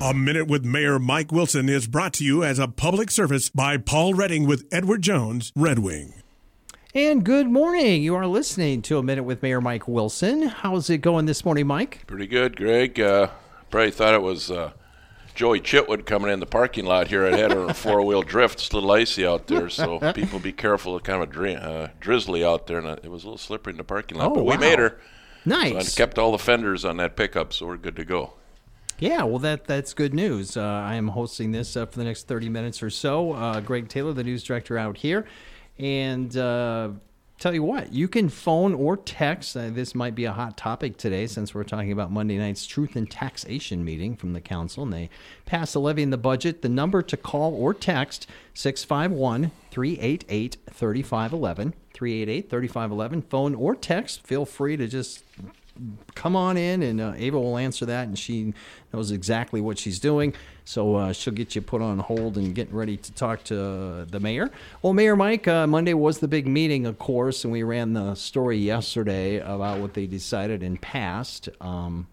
A Minute with Mayor Mike Wilson is brought to you as a public service by Paul Redding with Edward Jones, Red Wing. And good morning. You are listening to A Minute with Mayor Mike Wilson. How's it going this morning, Mike? Pretty good, Greg. Uh, probably thought it was uh, Joey Chitwood coming in the parking lot here. I had her on a four wheel drift. It's a little icy out there, so people be careful. It's Kind of dri- uh, drizzly out there, and it was a little slippery in the parking lot. Oh, but we made her. Nice. So I kept all the fenders on that pickup, so we're good to go. Yeah, well, that that's good news. Uh, I am hosting this uh, for the next 30 minutes or so. Uh, Greg Taylor, the news director, out here. And uh, tell you what, you can phone or text. Uh, this might be a hot topic today since we're talking about Monday night's Truth and Taxation meeting from the council. And they passed the levy in the budget. The number to call or text 651 388 3511. 388 3511. Phone or text. Feel free to just come on in and uh, Ava will answer that and she knows exactly what she's doing. So uh, she'll get you put on hold and getting ready to talk to uh, the mayor. Well, Mayor Mike, uh, Monday was the big meeting, of course, and we ran the story yesterday about what they decided and passed. Um,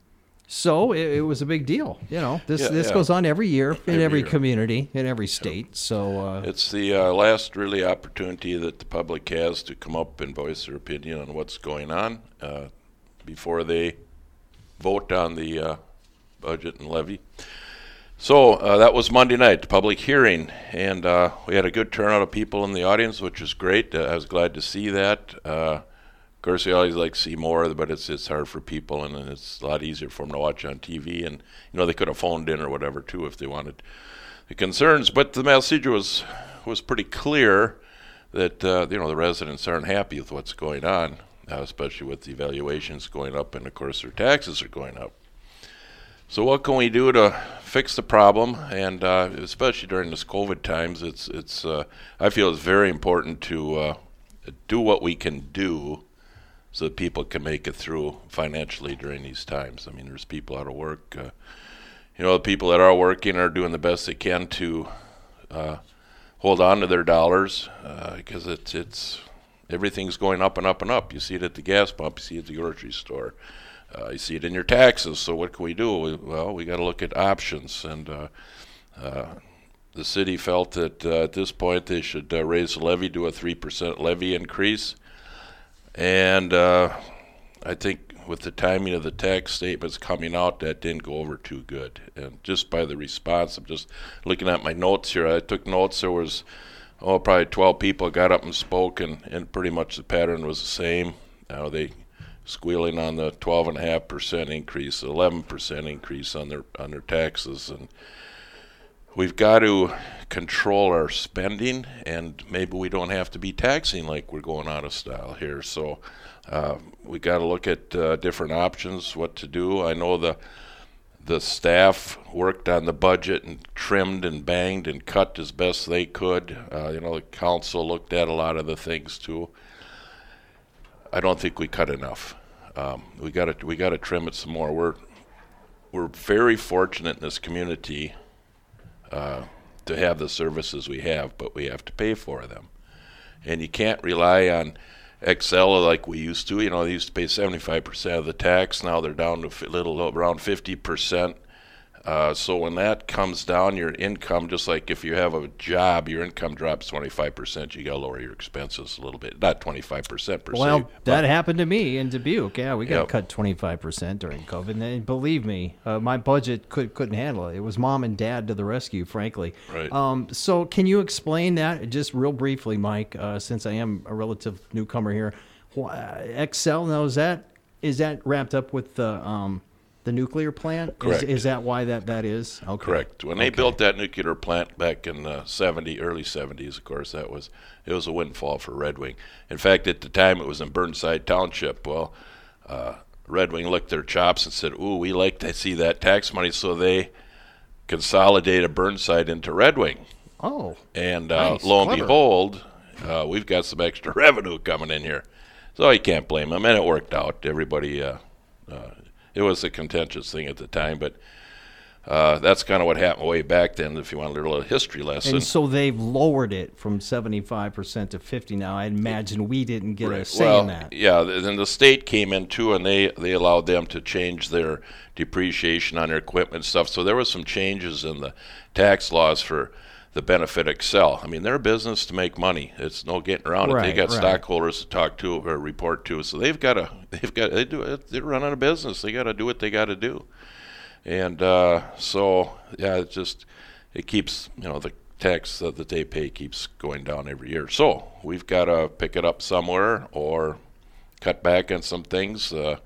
so it, it was a big deal. You know, this Yeah, this yeah. goes on every year in Every every, year. community, in every state. So uh, It's the uh, last really opportunity that the public has to come up and voice their opinion on what's going on uh, before they vote on the uh, budget and levy. So uh, that was Monday night, public hearing, and uh, we had a good turnout of people in the audience, which was great. Uh, I was glad to see that. Uh, of course, we always like to see more, but it's it's hard for people, and it's a lot easier for them to watch on TV. And you know, they could have phoned in or whatever too if they wanted the concerns. But the message was was pretty clear that uh, you know the residents aren't happy with what's going on, uh, especially with the evaluations going up, and of course their taxes are going up. So what can we do to fix the problem? And uh, especially during this COVID times, it's it's uh, I feel it's very important to uh, do what we can do so that people can make it through financially during these times. I mean, there's people out of work. Uh, you know, the people that are working are doing the best they can to uh, hold on to their dollars because it's it's everything's going up and up and up. You see it at the gas pump, you see it at the grocery store, uh, you see it in your taxes. So what can we do? We, well, we got to look at options, and uh, uh, the city felt that uh, at this point they should uh, raise the levy to a three percent levy increase, and uh, I think with the timing of the tax statements coming out, that didn't go over too good. And just by the response, I'm just looking at my notes here. I took notes. There was oh probably 12 people got up and spoke, and, and pretty much the pattern was the same. Now they squealing on the 12.5 percent increase, 11 percent increase on their on their taxes, and we've got to control our spending, and maybe we don't have to be taxing like we're going out of style here. So uh, we got to look at uh, different options, what to do. I know the the staff worked on the budget and trimmed and banged and cut as best they could. Uh, you know, the council looked at a lot of the things too. I don't think we cut enough. Um, we got to we got to trim it some more. We're we're very fortunate in this community uh, to have the services we have, but we have to pay for them, and you can't rely on Xcel like we used to. You know, they used to pay 75% of the tax. Now they're down to a little around 50%. Uh, so when that comes down, your income, just like if you have a job, your income drops 25%. You got to lower your expenses a little bit. Not 25% per well, se. that happened to me in Dubuque. Yeah, we got Yep. cut 25% during COVID. And believe me, uh, my budget could, couldn't handle it. It was mom and dad to the rescue, frankly. Right. Um, so, can you explain that just real briefly, Mike, uh, since I am a relative newcomer here? Xcel, now, is that, is that wrapped up with the, um, the nuclear plant? Correct. Is, is that why that, that is? Okay. Correct. When they built that nuclear plant back in the 70, early 70s, of course, that was it was a windfall for Red Wing. In fact, at the time it was in Burnside Township. Well, uh, Red Wing licked their chops and said, "Ooh, we like to see that tax money," so they consolidated Burnside into Red Wing. Oh, And uh, Nice, lo and clever. behold, uh, we've got some extra revenue coming in here. So you can't blame them. And it worked out. Everybody, uh, uh, it was a contentious thing at the time, but uh, that's kind of what happened way back then. If you want a little history lesson, And so they've lowered it from 75% to 50 now. I imagine we didn't get a Right. say well, in that. Yeah, then the state came in too, and they they allowed them to change their depreciation on their equipment stuff. So there was some changes in the tax laws for the benefit Xcel. I mean, they're a business to make money. It's no getting around it. They got right. stockholders to talk to or report to, so they've got to they've got they do it. They're running a business. They got to do what they got to do, and uh, so yeah, it just it keeps you know the tax that that they pay keeps going down every year. So we've got to pick it up somewhere or cut back on some things. Uh,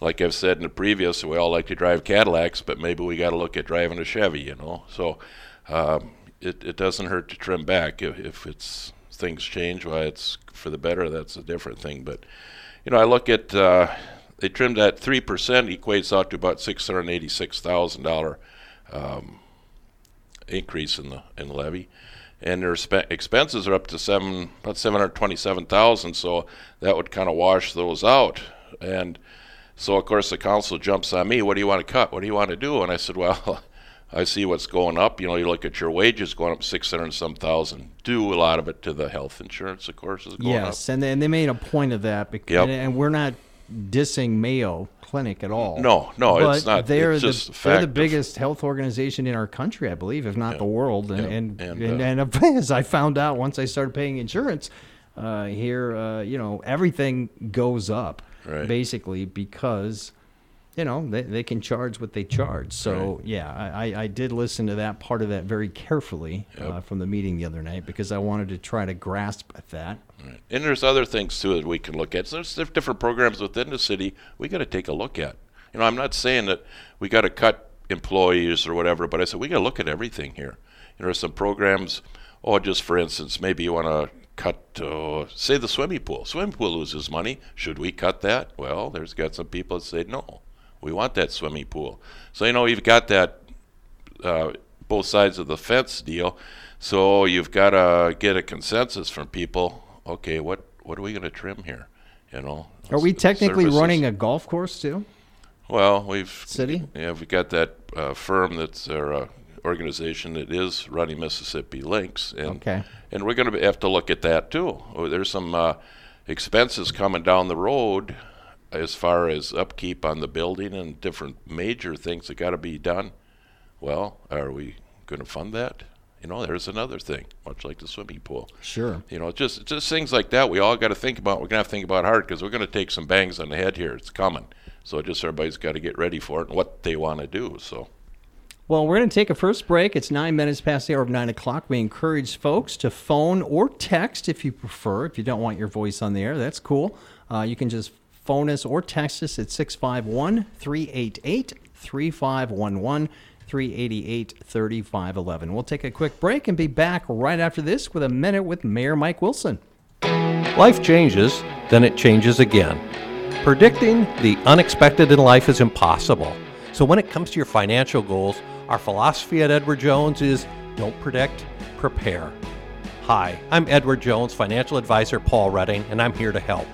like I've said in the previous, we all like to drive Cadillacs, but maybe we got to look at driving a Chevy. You know, so um, it it doesn't hurt to trim back if, if it's things change. Why it's for the better. That's a different thing. But you know, I look at uh, they trimmed that three percent equates out to about six hundred eighty-six thousand dollar um, increase in the in the levy, and their spe- expenses are up to seven about seven hundred twenty-seven thousand. So that would kind of wash those out, and so of course the council jumps on me. What do you want to cut? What do you want to do? And I said, well. I see what's going up. You know, you look at your wages going up six hundred some thousand. Due a lot of it to the health insurance, of course, is going up. Yes, and, and they made a point of that. Because, Yep. and, we're not dissing Mayo Clinic at all. No, no, but it's not. They're It's the, just they're the biggest health organization in our country, I believe, if not the world. And Yeah. and And, and, uh, and, as I found out once I started paying insurance uh, here, uh, you know, everything goes up Right. basically because you know they, they can charge what they charge. So yeah, I, I- did listen to that part of that very carefully uh, from the meeting the other night because I wanted to try to grasp at that. Right. And there's other things too that we can look at. So there's different programs within the city we got to take a look at. You know, I'm not saying that we got to cut employees or whatever, but I said we got to look at everything here. You know, some programs. Oh, just for instance, maybe you want to cut, uh, say, the swimming pool. Swimming pool loses money. Should we cut that? Well, there's got some people that say no. We want that swimming pool. So you know, you've got that uh, both sides of the fence deal. So you've got to get a consensus from people. Okay, what what are we going to trim here? You know, Are we technically services. running a golf course too? Well, we've City? Yeah, we've got that uh, firm that's our uh, organization that is running Mississippi Links, and Okay. and we're going to have to look at that too. Oh, There's some uh, expenses coming down the road as far as upkeep on the building and different major things that got to be done. Well, are we going to fund that? You know, there's another thing, much like the swimming pool. Sure. You know, just just things like that. We all got to think about. We're gonna have to think about hard because we're gonna take some bangs on the head here. It's coming. So just everybody's got to get ready for it and what they want to do. So Well, we're going to take a first break. It's nine minutes past the hour of nine o'clock. We encourage folks to phone or text if you prefer. If you don't want your voice on the air, that's cool. Uh, you can just phone us or text us at 651 388 3511. 388 3511. We'll take a quick break and be back right after this with a minute with Mayor Mike Wilson. Life changes, then it changes again. Predicting the unexpected in life is impossible. So when it comes to your financial goals, our philosophy at Edward Jones is don't predict, prepare. Hi, I'm Edward Jones, financial advisor Paul Redding, and I'm here to help.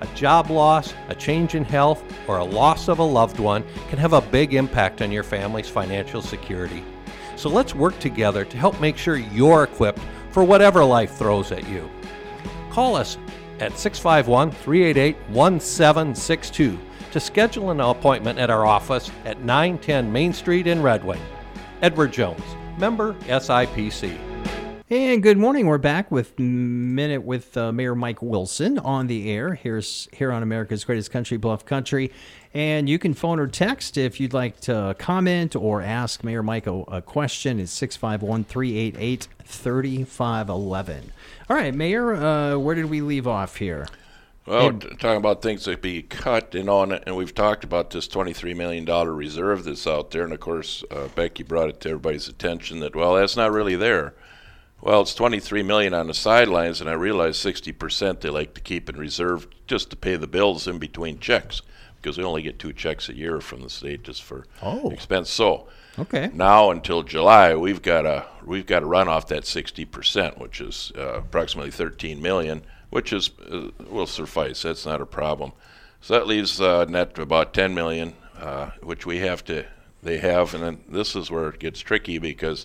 A job loss, a change in health, or a loss of a loved one can have a big impact on your family's financial security. So let's work together to help make sure you're equipped for whatever life throws at you. Call us at 651 388 1762 to schedule an appointment at our office at 910 Main Street in Red Wing. Edward Jones, member SIPC. And good morning. We're back with Minute with uh, Mayor Mike Wilson on the air. Here's here on America's Greatest Country, Bluff Country. And you can phone or text if you'd like to comment or ask Mayor Mike a, a question. It's 651 388 3511. All right, Mayor, uh, where did we leave off here? Well, t- talking about things that be cut, and on, and, and we've talked about this $23 million reserve that's out there. And of course, uh, Becky brought it to everybody's attention that, well, that's not really there. Well, it's 23 million on the sidelines, and I realize 60% they like to keep in reserve just to pay the bills in between checks because we only get two checks a year from the state just for Oh. expense. So Okay. now until July, we've got to we've got to run off that 60%, which is uh, approximately 13 million, which is uh, will suffice. That's not a problem. So that leaves uh, net about 10 million, uh, which we have to they have, and then this is where it gets tricky because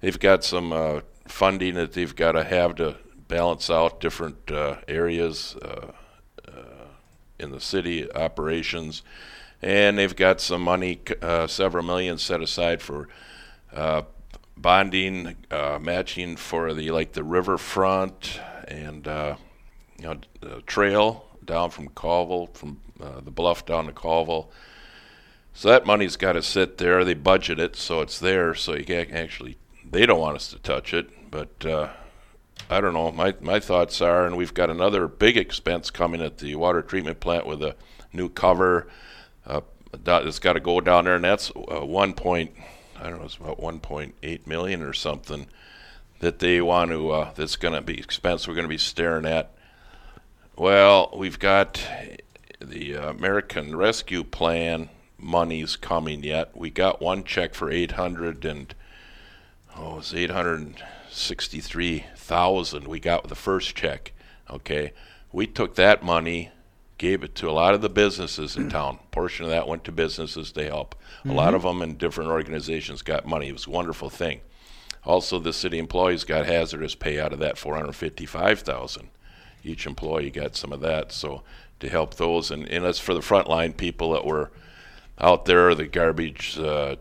they've got some uh, funding that they've got to have to balance out different uh, areas uh, uh, in the city operations, and they've got some money, uh, several million set aside for uh, bonding, matching for the like the riverfront and you know the trail down from Colvill, from the bluff down to Colvill. So that money's got to sit there. They budget it, so it's there. So you can actually, they don't want us to touch it, but uh, I don't know. My my thoughts are, and we've got another big expense coming at the water treatment plant with a new cover. Uh, it's got to go down there, and that's uh, one point. I don't know. It's about 1.8 million or something that they want to. Uh, that's going to be expense. We're going to be staring at. Well, we've got the American Rescue Plan money's coming yet. We got one check for 800 and oh, it's 800. 63,000 we got the first check. Okay. We took that money, gave it to a lot of the businesses in town. A portion of that went to businesses to help. Mm-hmm. A lot mm-hmm. of them in different organizations got money. It was a wonderful thing. Also, the city employees got hazardous pay out of that 455,000. Each employee got some of that. So to help those, and, and that's for the frontline people that were out there, the garbage uh,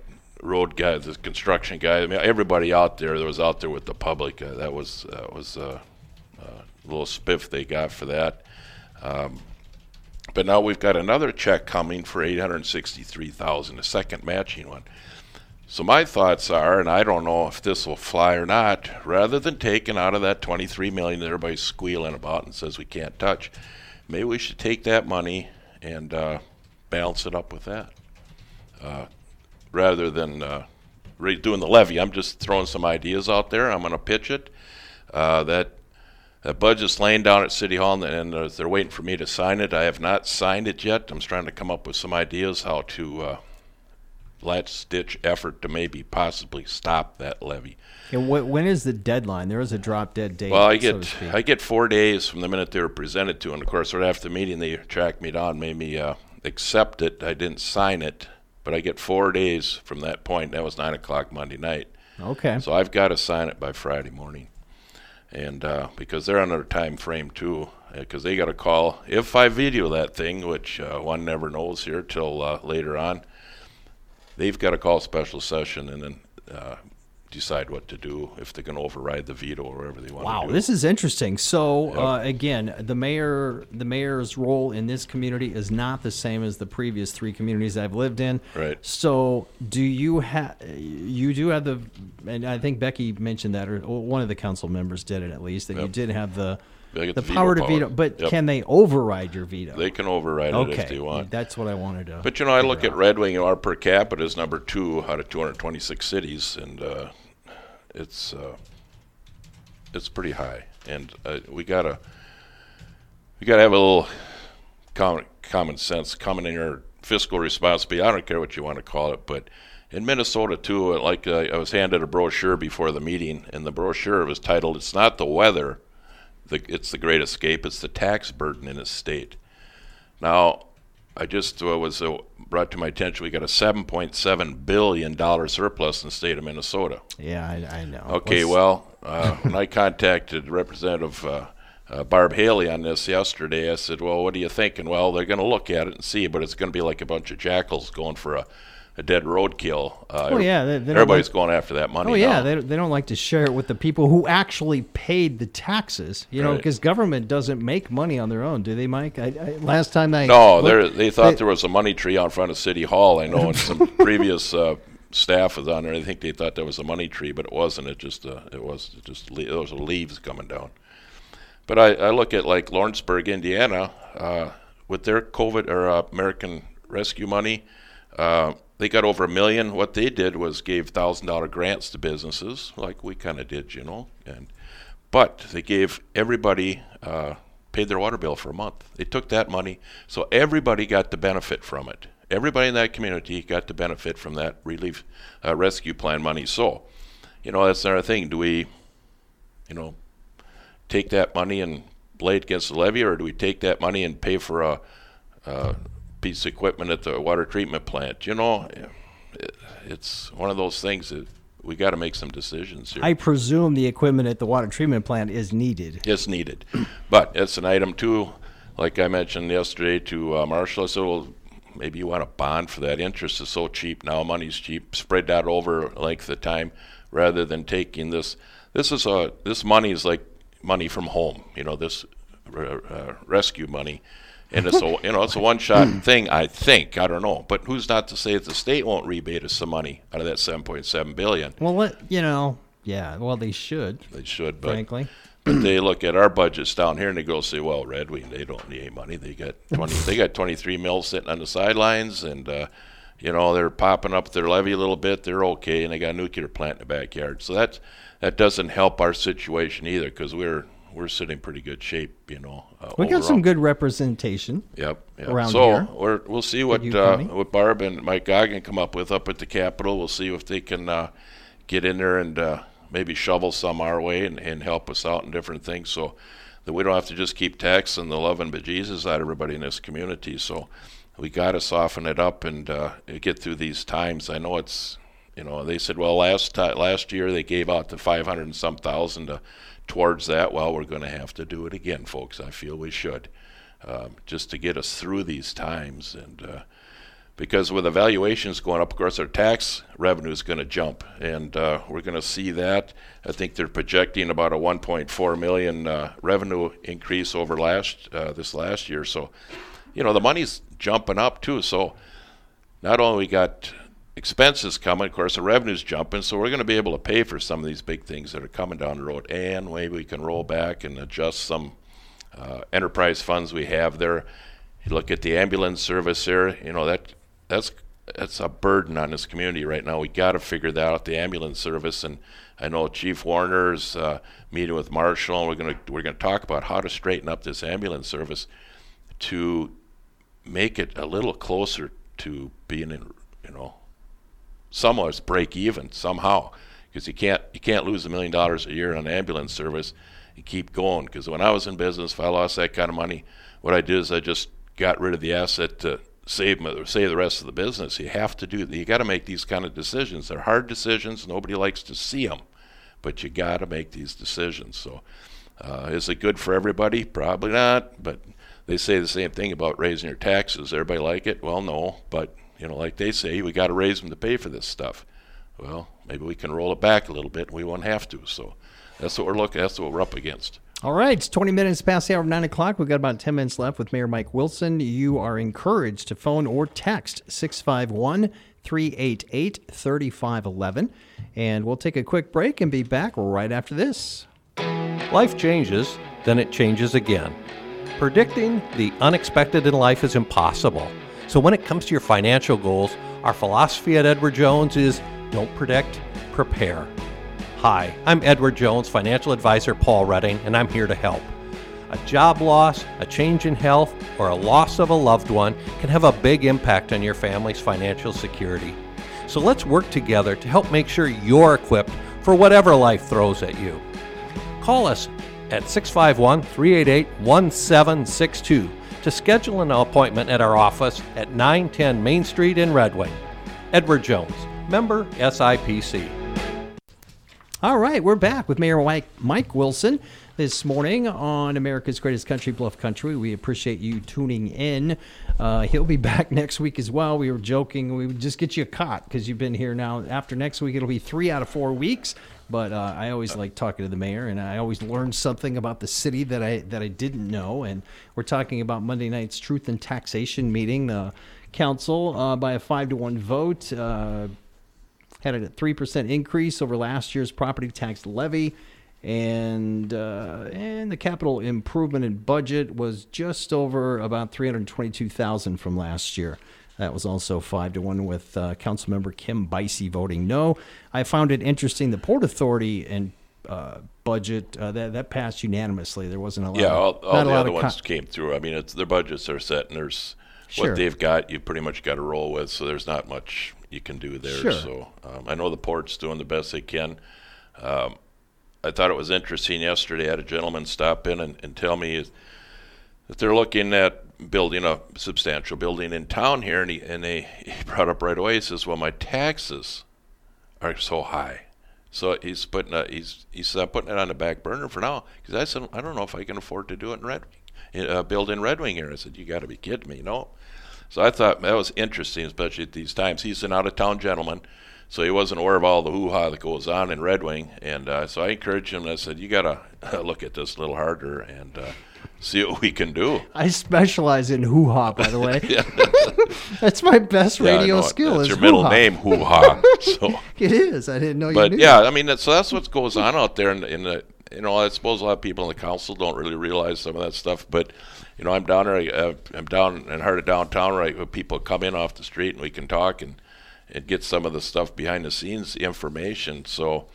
road guys, the construction guys. I mean, everybody out there that was out there with the public. Uh, that was that was uh, a little spiff they got for that. Um, but now we've got another check coming for 863,000, a second matching one. So my thoughts are, and I don't know if this will fly or not, rather than taking out of that 23 million that everybody's squealing about and says we can't touch, maybe we should take that money and uh, balance it up with that, uh, rather than uh, re- doing the levy. I'm just throwing some ideas out there. I'm going to pitch it. Uh, that that budget's laying down at City Hall, and, and uh, they're waiting for me to sign it. I have not signed it yet. I'm trying to come up with some ideas how to uh, last ditch effort to maybe possibly stop that levy. And wh- when is the deadline? There is a drop dead date. Well, I get speak. I get four days from the minute they were presented to, and of course, right after the meeting, they tracked me down, made me uh, accept it. I didn't sign it, but I get four days from that point. That was nine o'clock Monday night, okay. so I've got to sign it by Friday morning, and uh, because they're under time frame too, because they got to call if I video that thing, which uh, one never knows here till uh, later on. They've got to call special session and then uh, decide what to do if going to override the veto or whatever they want Wow, to do. this is interesting. So uh, again, the mayor, the mayor's role in this community is not the same as the previous three communities I've lived in. Right. So do you have? You do have the, and I think Becky mentioned that, or one of the council members did it at least. That you did have the the the power to power. veto. But Yep. can they override your veto? They can override it okay, if they want. that's what I wanted to. But you know, I look figure at. Red Wing, you know, our per capita is number two out of 226 cities, and uh, it's uh, it's pretty high. And uh, we gotta we gotta have a little common common sense, common in your fiscal responsibility. I don't care what you want to call it, but in Minnesota too, uh, like uh, I was handed a brochure before the meeting, and the brochure was titled "It's not the weather, the, it's the Great Escape. It's the tax burden in a state." Now, I just uh, was uh, brought to my attention. We got a 7.7 billion dollar surplus in the state of Minnesota. yeah, I, I know. Okay, Let's- well, uh, when I contacted Representative uh, uh, Barb Haley on this yesterday, I said, "Well, what are you thinking?" Well, they're going to look at it and see, but it's going to be like a bunch of jackals going for a, a dead roadkill. Uh, Oh, yeah, they- they everybody's like- going after that money. Oh yeah, now. they, they don't like to share it with the people who actually paid the taxes. You know, Right. because government doesn't make money on their own, do they, Mike? I, I, last time I No, looked- they thought they- there was a money tree out front of City Hall. I know, and some previous uh, staff was on there. I think they thought there was a money tree, but it wasn't. It just uh, it was just le- those were leaves coming down. But I, I look at like Lawrenceburg, Indiana, uh, with their COVID or uh, American Rescue money. Uh, they got over a million. What they did was gave thousand dollar grants to businesses, like we kind of did, you know. And but they gave everybody uh, paid their water bill for a month. They took that money, so everybody got the benefit from it. Everybody in that community got the benefit from that relief uh, rescue plan money. So, you know, that's another thing. Do we, you know, take that money and lay it against the levy, or do we take that money and pay for a, a piece of equipment at the water treatment plant? You know, it, it's one of those things that we got to make some decisions here. I presume the equipment at the water treatment plant is needed. It's needed, but it's an item too. Like I mentioned yesterday to uh, Marshall, I said, "Well, maybe you want a bond for that. Interest is so cheap now. Money's cheap. Spread that over length of time, rather than taking this. This is a this money is like money from home. You know, this uh, rescue money." And it's a you know it's a one shot thing. I think I don't know, but who's not to say that the state won't rebate us some money out of that seven point seven billion? Well, let, you know, yeah. Well, they should. They should, but frankly. But they look at our budgets down here and they go say, "Well, Red Wing, they don't need any money. They got twenty. they got twenty three mils sitting on the sidelines, and uh, you know they're popping up their levy a little bit. They're okay, and they got a nuclear plant in the backyard. So that that doesn't help our situation either because we're we're sitting in pretty good shape, you know. Uh, we got some good representation. Yep. yep. Around so here. we're, we'll see what uh, what Barb and Mike Goggin come up with up at the Capitol. We'll see if they can uh, get in there and uh, maybe shovel some our way and, and help us out in different things, so that we don't have to just keep taxing the loving bejesus out of everybody in this community. So we got to soften it up and uh, get through these times. I know it's you know they said well last last year they gave out the 500 and some thousand to towards that, well, we're going to have to do it again, folks. I feel we should, um, just to get us through these times. And uh, because with evaluations going up, of course, our tax revenue is going to jump, and uh, we're going to see that. I think they're projecting about a 1.4 million uh, revenue increase over last uh, this last year. So, you know, the money's jumping up too. So, not only we got expenses coming, of course, the revenue's jumping, so we're going to be able to pay for some of these big things that are coming down the road, and maybe we can roll back and adjust some uh, enterprise funds we have there. You look at the ambulance service here, you know that that's that's a burden on this community right now. We got to figure that out, the ambulance service, and I know Chief Warner's uh, meeting with Marshall, and we're going to we're going to talk about how to straighten up this ambulance service to make it a little closer to being in, you know, somewhat break even somehow because you can't you can't lose a million dollars a year on ambulance service and keep going. Because when I was in business if I lost that kind of money what I did is I just got rid of the asset to save save the rest of the business. You have to do you got to make these kind of decisions. They're hard decisions. Nobody likes to see them but you got to make these decisions. So uh, is it good for everybody? Probably not but they say the same thing about raising your taxes. Everybody like it? Well no but you know, like they say, we got to raise them to pay for this stuff. Well, maybe we can roll it back a little bit, and we won't have to. So that's what we're looking. That's what we're up against. All right, it's 20 minutes past the hour of 9 o'clock. We've got about 10 minutes left with Mayor Mike Wilson. You are encouraged to phone or text 651 388 3511. And we'll take a quick break and be back right after this. Life changes, then it changes again. Predicting the unexpected in life is impossible. So when it comes to your financial goals, our philosophy at Edward Jones is don't predict, prepare. Hi, I'm Edward Jones, financial advisor Paul Redding, and I'm here to help. A job loss, a change in health, or a loss of a loved one can have a big impact on your family's financial security. So let's work together to help make sure you're equipped for whatever life throws at you. Call us at 651 388 1762 to schedule an appointment at our office at 910 Main Street in Red Wing. Edward Jones, member SIPC. All right, we're back with Mayor Mike, Wilson this morning on America's Greatest Country, Bluff Country. We appreciate you tuning in. Uh, he'll be back next week as well. We were joking we would just get you a cot because you've been here now. After next week, it'll be three out of four weeks. But uh, I always like talking to the mayor, and I always learn something about the city that I that I didn't know. And we're talking about Monday night's Truth and Taxation meeting. The council, uh, by a five to one vote, uh, had a three percent increase over last year's property tax levy, and uh, and the capital improvement and budget was just over about three hundred twenty two thousand from last year. That was also five to one with uh, Councilmember Kim Beise voting no. I found it interesting. The Port Authority and uh, budget uh, that that passed unanimously. There wasn't a lot. Yeah, all, of, all the other con- ones came through. I mean, it's their budgets are set, and there's Sure. what they've got. You pretty much got to roll with. So there's not much you can do there. Sure. So um, I know the port's doing the best they can. Um, I thought it was interesting yesterday. I had a gentleman stop in and, and tell me that they're looking at building a substantial building in town here, and he and they he brought up right away. He says, "Well, my taxes are so high." So he's putting a, he's he's uh, putting it on the back burner for now because I said I don't know if I can afford to do it in Red Wing, uh, build in Red Wing here. I said you got to be kidding me, you no. So I thought that was interesting, especially at these times. He's an out of town gentleman, so he wasn't aware of all the hoo ha that goes on in Red Wing, and uh, so I encouraged him. and I said you got to look at this a little harder and. Uh, see what we can do. I specialize in hoo ha, by the way. That's my best Yeah, radio skill. Is your middle hoo-ha. name, hoo ha. So, It is. I didn't know you but yeah, I mean, that's, so that's what goes on out there. In, the- in the, you know, I suppose a lot of people in the council don't really realize some of that stuff. But you know, I'm down there. I, I'm down in heart of downtown, right? Where people come in off the street and we can talk and and get some of the stuff behind the scenes information. So.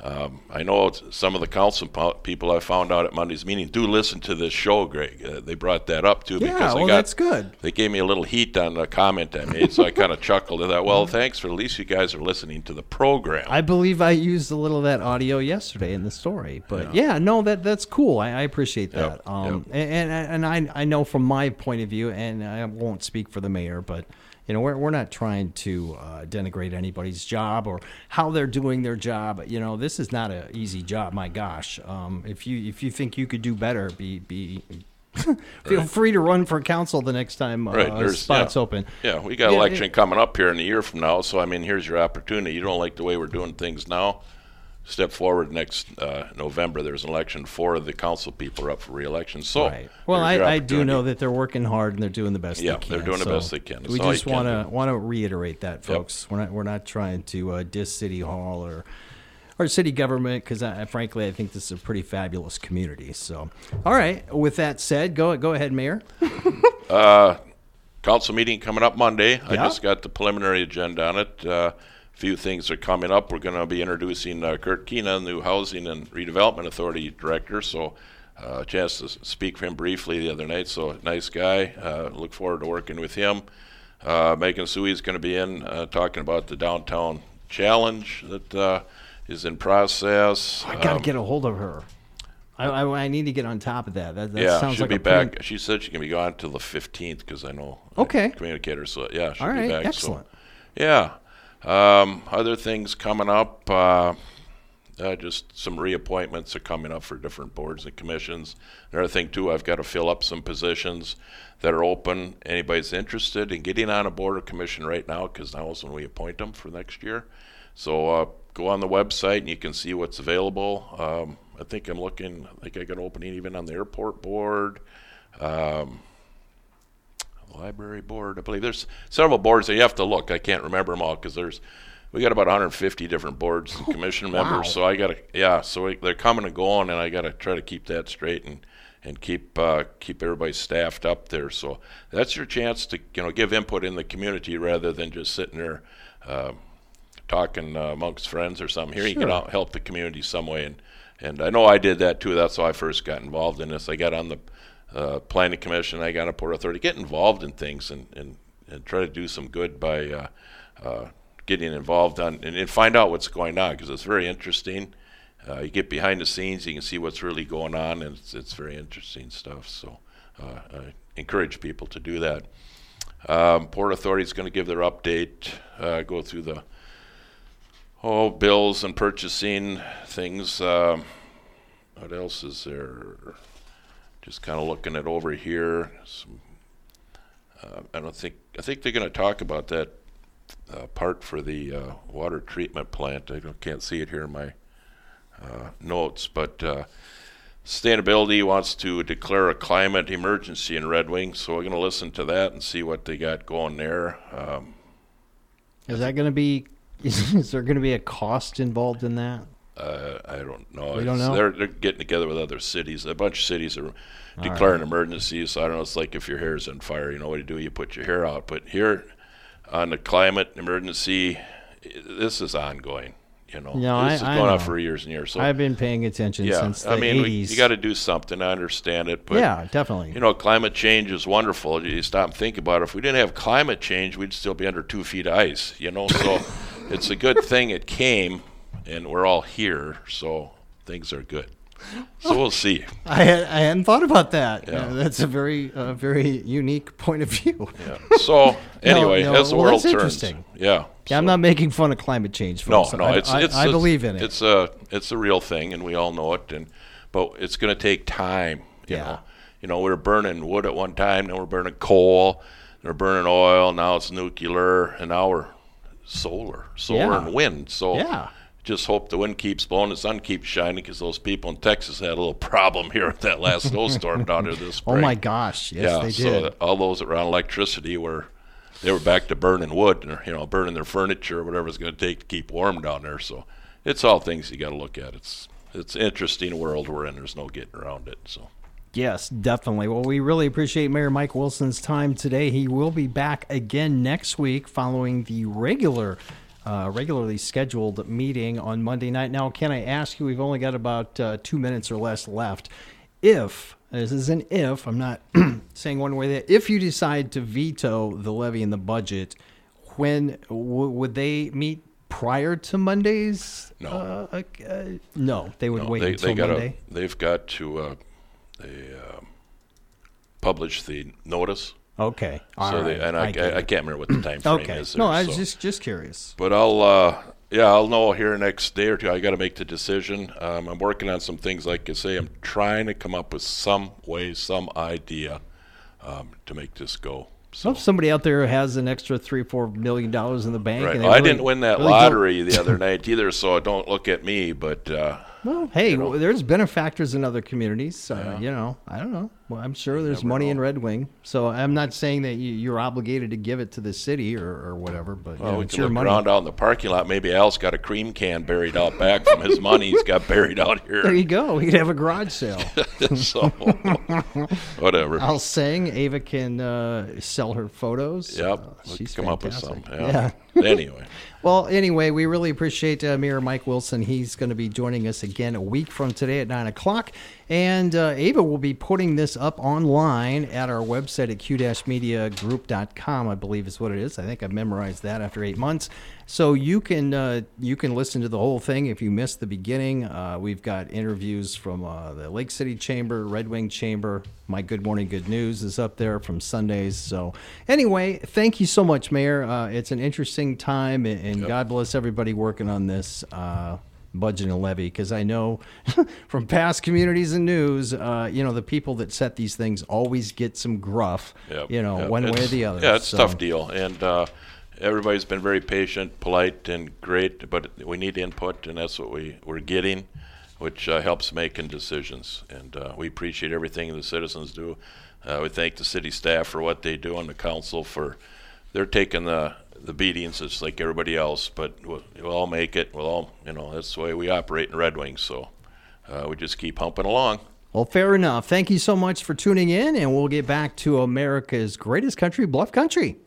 Um, I know some of the council people I found out at Monday's meeting do listen to this show, Greg. Uh, they brought that up too Yeah, because I well, got that's good. they gave me a little heat on the comment I made, so I kind of chuckled at that. Well, thanks for at least you guys are listening to the program. I believe I used a little of that audio yesterday in the story, but yeah, no, that that's cool. I, I appreciate that. Yep, Um, and and, and I I know from my point of view, and I won't speak for the mayor, but you know we're we're not trying to uh, denigrate anybody's job or how they're doing their job. You know, this is not an easy job. My gosh, um, if you if you think you could do better, be be. Feel free to run for council the next time uh, Right, there's- spots yeah. open. yeah, we got Yeah, election yeah. coming up here in a year from now, so I mean, here's your opportunity. You don't like the way we're doing things now? Step forward next uh, November. There's an election. Four of the council people are up for reelection. So, Right. Well, I, I do know that they're working hard and they're doing the best Yeah, they can. Yeah, they're doing the best they can. That's We just want to want to reiterate that, folks. We're not we're not trying to uh, diss City Hall or or city government because, I, frankly, I think this is a pretty fabulous community. So, all right. With that said, go go ahead, Mayor. council meeting coming up Monday. I just got the preliminary agenda on it. Few things are coming up. We're going to be introducing uh, Kurt Keena, new Housing and Redevelopment Authority Director. So, uh, a chance to speak for him briefly the other night. So, nice guy. Uh, look forward to working with him. Uh, Megan Tsui is going to be in uh, talking about the downtown challenge that uh, is in process. I gotta Um, get a hold of her. I, I, I need to get on top of that. That, that yeah, sounds she'll like be a pretty- back. She said she can be gone till the fifteenth because I know. Okay. Communicate her, so yeah, she'll All be right, back. so- excellent. yeah. Um, other things coming up. Uh, uh, just some reappointments are coming up for different boards and commissions. Another thing too, I've got to fill up some positions that are open. Anybody's interested in getting on a board or commission right now, because now is when we appoint them for next year. So uh, go on the website and you can see what's available. Um, I think I'm looking. I think I got an opening even on the airport board. Um, library board. I believe there's several boards that you have to look. I can't remember them all because there's we got about 150 different boards and commission members. So I got to yeah. So we, they're coming and going, and I got to try to keep that straight and and keep uh, keep everybody staffed up there. So that's your chance to you know give input in the community rather than just sitting there. Uh, talking uh, amongst friends or something. Here you can out- help the community some way, and and I know I did that too. That's how I first got involved in this. I got on the uh, planning commission. I got on Port Authority. Get involved in things and and, and try to do some good by uh, uh, getting involved on and, and find out what's going on because it's very interesting. Uh, you get behind the scenes, you can see what's really going on, and it's, it's very interesting stuff. So uh, I encourage people to do that. Um, Port Authority is going to give their update, uh, go through the oh bills and purchasing things. Um, what else is there? Just kind of looking at over here. Some, uh, I don't think I think they're going to talk about that uh, part for the uh, water treatment plant. I can't see it here in my uh, notes, but uh, sustainability wants to declare a climate emergency in Red Wing, so we're going to listen to that and see what they got going there. Um, Is that going to be? Is, there going to be a cost involved in that? Uh, I don't know. We don't know? They're, they're getting together with other cities. A bunch of cities are declaring emergencies. So I don't know. It's like if your hair's on fire, you know what to do? You put your hair out. But here, on the climate emergency, this is ongoing. You know, No, this I- is going on for years and years. So I've been paying attention yeah, since the I mean, we, you got to do something. I understand it, but yeah, definitely. you know, climate change is wonderful. You stop and think about it. If we didn't have climate change, we'd still be under two feet of ice. You know, so it's a good thing it came, and we're all here. So things are good. so we'll see. I, had, I hadn't thought about that. Yeah. Uh, that's a very, uh, very unique point of view. Yeah. So anyway, no, as the well, world that's turns, interesting. yeah. Yeah, I'm not making fun of climate change. No, Folks. no, I, it's I, it's I believe in it. It's a it's a real thing, and we all know it. And but it's going to take time. You Yeah. know, you know, we were burning wood at one time, then we're burning coal, then we're burning oil. Now it's nuclear, and now we're solar, solar Yeah. and wind. So Yeah. Just hope the wind keeps blowing, the sun keeps shining, because those people in Texas had a little problem here with that last snowstorm down there this spring. oh my gosh! Yes, yeah, they so did. that all those around electricity were they were back to burning wood and you know burning their furniture or whatever it's going to take to keep warm down there. So it's all things you got to look at. It's it's an interesting world we're in. There's no getting around it. So Yes, definitely. Well, we really appreciate Mayor Mike Wilson's time today. He will be back again next week following the regular, uh, regularly scheduled meeting on Monday night. Now, can I ask you? We've only got about uh, two minutes or less left. If this is an if, I'm not saying one way that if you decide to veto the levy in the budget, when w- would they meet? Prior to Monday's? No. Uh, uh, no, they would no, wait they until they got Monday. they've got to uh, they um, publish the notice. Okay. all so right. they and I, get I, I can't remember what the time frame Okay. is. No, I was so. just just curious. But I'll, uh, yeah, I'll know here next day or two. I got to make the decision. Um, I'm working on some things, like I say. I'm trying to come up with some way, some idea um, to make this go. So if somebody out there has an extra three, four million dollars in the bank, Right. and they Well, I didn't win that really don't- lottery the other night either, so don't look at me. But uh, Well, hey, well, there's benefactors in other communities. Uh, You know, I don't know. Well, I'm sure there's money in Red Wing. So I'm not saying that you, you're obligated to give it to the city or, or whatever, but you know, we it's can your look money. around out in the parking lot. Maybe Al's got a cream can buried out back from his money he's got buried out here. There here. you go. We could have a garage sale. so whatever. I'll sing. Ava can uh, sell her photos. Yep. Uh, she's can come up with some. fantastic. Yeah. anyway. Well, anyway, we really appreciate uh, Mayor Mike Wilson. He's going to be joining us again a week from today at 9 o'clock. And uh, Ava will be putting this up online at our website at q-mediagroup.com, I believe is what it is. I think I've memorized that after eight months. So you can uh, you can listen to the whole thing if you missed the beginning. Uh, we've got interviews from uh, the Lake City Chamber, Red Wing Chamber. My Good Morning Good News is up there from Sundays. So anyway, thank you so much, Mayor. Uh, it's an interesting time, and, and God bless everybody working on this. Budget and levy because I know from past communities and news, uh, you know, the people that set these things always get some gruff, Yep, you know, yep. one way or the other. Yeah, it's a tough deal, and uh, everybody's been very patient, polite, and great. But we need input, and that's what we we're getting, which uh, helps making decisions. And uh, we appreciate everything the citizens do. Uh, we thank the city staff for what they do, and the council for they're taking the the beatings. It's like everybody else. But we'll, we'll all make it. We'll all, you know, that's the way we operate in Red Wings. So uh, we just keep humping along. Well, fair enough. Thank you so much for tuning in, and we'll get back to America's greatest country, Bluff Country.